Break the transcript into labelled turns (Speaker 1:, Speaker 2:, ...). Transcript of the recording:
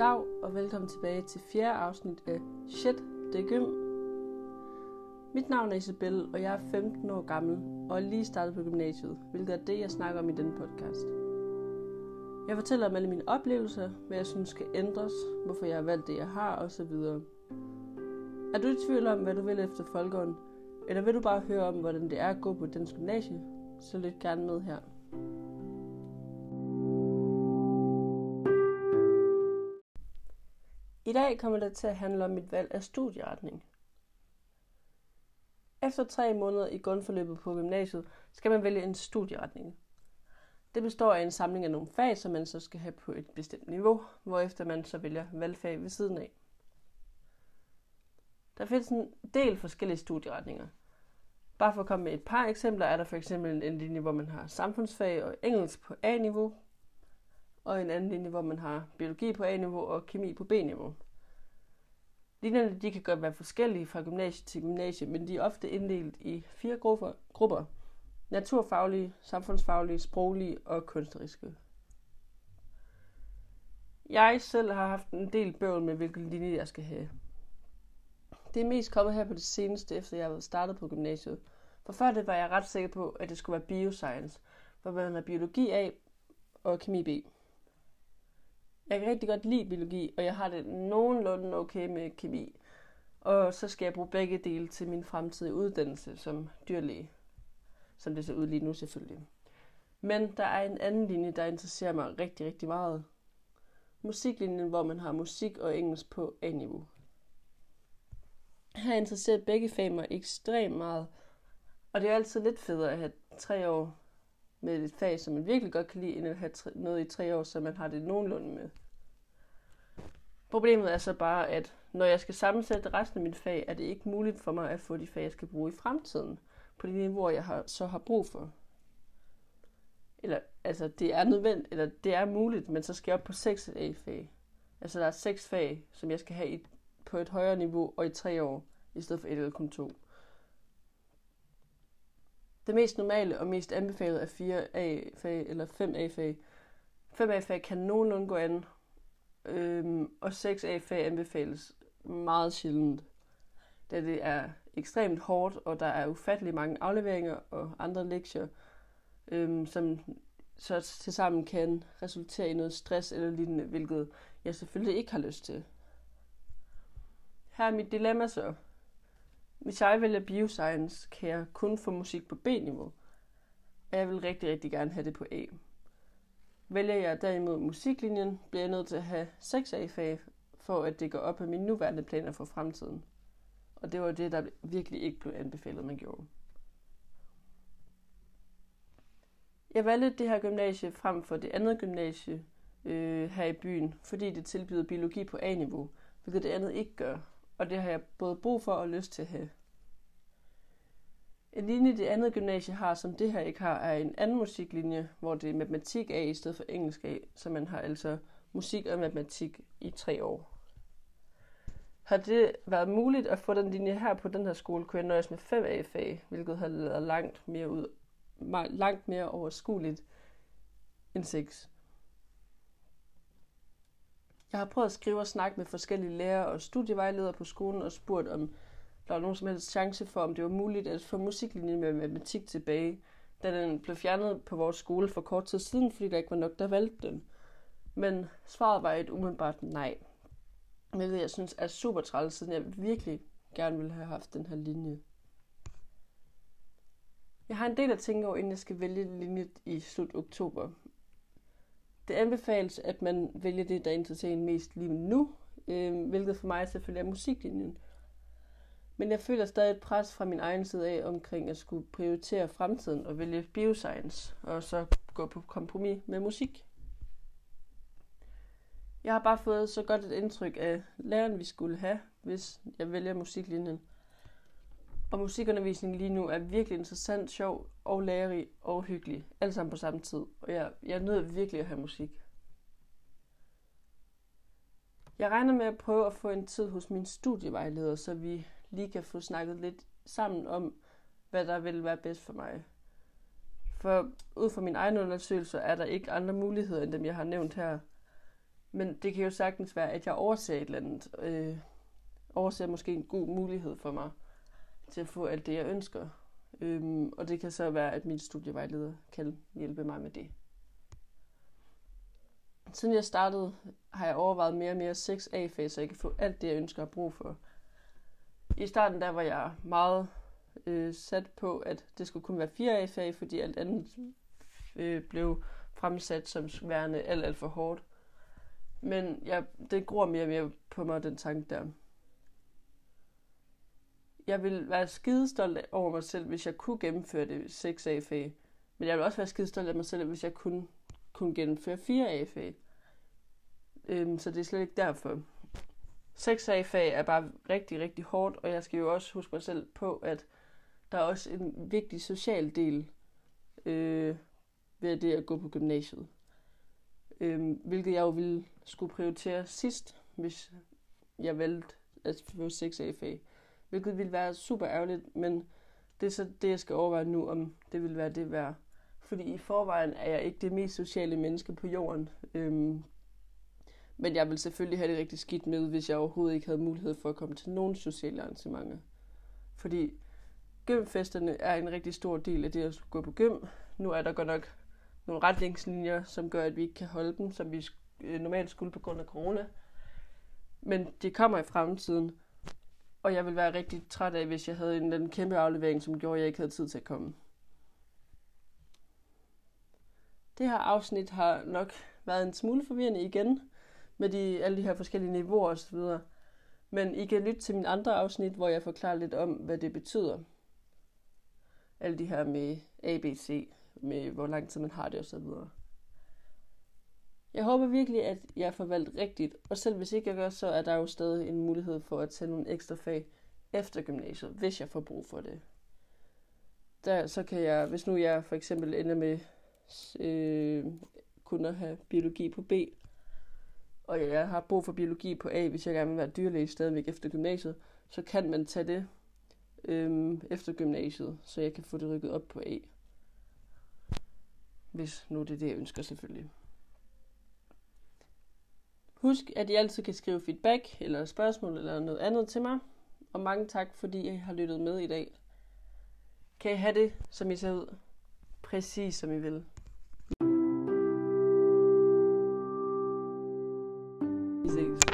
Speaker 1: Dag og velkommen tilbage til fjerde afsnit af Shit, det er gym. Mit navn er Isabel, og jeg er 15 år gammel og er lige startet på gymnasiet, hvilket er det, jeg snakker om i denne podcast. Jeg fortæller om alle mine oplevelser, hvad jeg synes skal ændres, hvorfor jeg har valgt det, jeg har osv. Er du i tvivl om, hvad du vil efter folkeånden, eller vil du bare høre om, hvordan det er at gå på dansk gymnasie, så lyt gerne med her. I dag kommer det til at handle om mit valg af studieretning. Efter tre måneder i grundforløbet på gymnasiet, skal man vælge en studieretning. Det består af en samling af nogle fag, som man så skal have på et bestemt niveau, hvorefter man så vælger valgfag ved siden af. Der findes en del forskellige studieretninger. Bare for at komme med et par eksempler, er der for eksempel en linje, hvor man har samfundsfag og engelsk på A-niveau, og en anden linje, hvor man har biologi på A-niveau og kemi på B-niveau. Linjerne de kan godt være forskellige fra gymnasie til gymnasie, men de er ofte inddelt i fire grupper, grupper. Naturfaglige, samfundsfaglige, sproglige og kunstneriske. Jeg selv har haft en del bøvl med, hvilken linje jeg skal have. Det er mest kommet her på det seneste, efter jeg havde startet på gymnasiet. For før det var jeg ret sikker på, at det skulle være bioscience, hvor man har biologi A og kemi B. Jeg kan rigtig godt lide biologi, og jeg har det nogenlunde okay med kemi. Og så skal jeg bruge begge dele til min fremtidige uddannelse som dyrlæge. Som det ser ud lige nu selvfølgelig. Men der er en anden linje, der interesserer mig rigtig, rigtig meget. Musiklinjen, hvor man har musik og engelsk på A-niveau. Her interesserer begge fag mig ekstremt meget. Og det er altid lidt federe at have tre år med et fag, som man virkelig godt kan lide, end at have noget i tre år, så man har det nogenlunde med. Problemet er så bare, at når jeg skal sammensætte resten af mit fag, er det ikke muligt for mig at få de fag, jeg skal bruge i fremtiden, på de niveauer, jeg har, så har brug for. Eller, altså, det er nødvendigt, eller det er muligt, men så skal jeg op på seks A-fag. Altså, der er seks fag, som jeg skal have i, på et højere niveau og i tre år, i stedet for et eller kun to. Det mest normale og mest anbefalede er 4 A-fag eller 5 A-fag. 5 A-fag kan nogenlunde gå an, øhm, og 6 A-fag anbefales meget sjældent, da det er ekstremt hårdt, og der er ufattelig mange afleveringer og andre lektier, øhm, som så tilsammen kan resultere i noget stress eller lignende, hvilket jeg selvfølgelig ikke har lyst til. Her er mit dilemma så. Hvis jeg vælger bioscience, kan jeg kun få musik på B-niveau, og jeg vil rigtig, rigtig gerne have det på A. Vælger jeg derimod musiklinjen, bliver jeg nødt til at have 6 A-fag, for at det går op med mine nuværende planer for fremtiden. Og det var det, der virkelig ikke blev anbefalet, man gjorde. Jeg valgte det her gymnasie frem for det andet gymnasie øh, her i byen, fordi det tilbyder biologi på A-niveau, hvilket det andet ikke gør og det har jeg både brug for og lyst til at have. En linje, det andet gymnasie har, som det her ikke har, er en anden musiklinje, hvor det er matematik A i stedet for engelsk A, så man har altså musik og matematik i tre år. Har det været muligt at få den linje her på den her skole, kunne jeg nøjes med 5 A-fag, hvilket har været langt mere, ud, langt mere overskueligt end 6. Jeg har prøvet at skrive og snakke med forskellige lærere og studievejledere på skolen og spurgt, om der var nogen som helst chance for, om det var muligt at få musiklinjen med matematik tilbage, da den blev fjernet på vores skole for kort tid siden, fordi der ikke var nok, der valgte den. Men svaret var et umiddelbart nej. Hvilket jeg synes er super træls, siden jeg virkelig gerne ville have haft den her linje. Jeg har en del at tænke over, inden jeg skal vælge linje i slut oktober. Det anbefales, at man vælger det, der interesserer en mest lige nu, øh, hvilket for mig selvfølgelig er musiklinjen. Men jeg føler stadig et pres fra min egen side af omkring at skulle prioritere fremtiden og vælge bioscience, og så gå på kompromis med musik. Jeg har bare fået så godt et indtryk af læreren, vi skulle have, hvis jeg vælger musiklinjen. Og musikundervisningen lige nu er virkelig interessant, sjov og lærerig og hyggelig. Alt sammen på samme tid. Og jeg, jeg nyder virkelig at have musik. Jeg regner med at prøve at få en tid hos min studievejleder, så vi lige kan få snakket lidt sammen om, hvad der vil være bedst for mig. For ud fra min egen undersøgelse er der ikke andre muligheder end dem, jeg har nævnt her. Men det kan jo sagtens være, at jeg overser et eller andet. Øh, overser måske en god mulighed for mig til at få alt det, jeg ønsker. Øhm, og det kan så være, at min studievejleder kan hjælpe mig med det. Siden jeg startede, har jeg overvejet mere og mere 6 A-fag, så jeg kan få alt det, jeg ønsker at bruge for. I starten der var jeg meget øh, sat på, at det skulle kun være 4 A-fag, fordi alt andet øh, blev fremsat som værende alt, alt for hårdt. Men jeg, det gror mere og mere på mig, den tanke der. Jeg vil være skidestolt over mig selv, hvis jeg kunne gennemføre det 6 A-fag. Men jeg vil også være skidestolt af mig selv, hvis jeg kunne, kunne gennemføre 4 A-fag. Øhm, så det er slet ikke derfor. 6 A-fag er bare rigtig, rigtig hårdt, og jeg skal jo også huske mig selv på, at der er også en vigtig social del øh, ved det at gå på gymnasiet. Øhm, hvilket jeg jo ville skulle prioritere sidst, hvis jeg valgte at få 6 A-fag. Hvilket ville være super ærgerligt, men det er så det, jeg skal overveje nu, om det ville være det værd. Fordi i forvejen er jeg ikke det mest sociale menneske på jorden. Øhm, men jeg vil selvfølgelig have det rigtig skidt med, hvis jeg overhovedet ikke havde mulighed for at komme til nogen sociale arrangementer. Fordi gymfesterne er en rigtig stor del af det at gå på gym. Nu er der godt nok nogle retningslinjer, som gør, at vi ikke kan holde dem, som vi øh, normalt skulle på grund af corona. Men de kommer i fremtiden, og jeg vil være rigtig træt af, hvis jeg havde en, den kæmpe aflevering, som gjorde, at jeg ikke havde tid til at komme. Det her afsnit har nok været en smule forvirrende igen, med de, alle de her forskellige niveauer osv. Men I kan lytte til min andre afsnit, hvor jeg forklarer lidt om, hvad det betyder. Alle de her med ABC, med hvor lang tid man har det osv. Jeg håber virkelig, at jeg får valgt rigtigt, og selv hvis ikke jeg gør, så er der jo stadig en mulighed for at tage nogle ekstra fag efter gymnasiet, hvis jeg får brug for det. Der, så kan jeg, hvis nu jeg for eksempel ender med øh, kun at have biologi på B, og jeg har brug for biologi på A, hvis jeg gerne vil være dyrlæge stadigvæk efter gymnasiet, så kan man tage det øh, efter gymnasiet, så jeg kan få det rykket op på A. Hvis nu det er det, jeg ønsker selvfølgelig. Husk, at I altid kan skrive feedback eller spørgsmål eller noget andet til mig. Og mange tak, fordi I har lyttet med i dag. Kan I have det, som I ser ud? Præcis som I vil. Vi ses.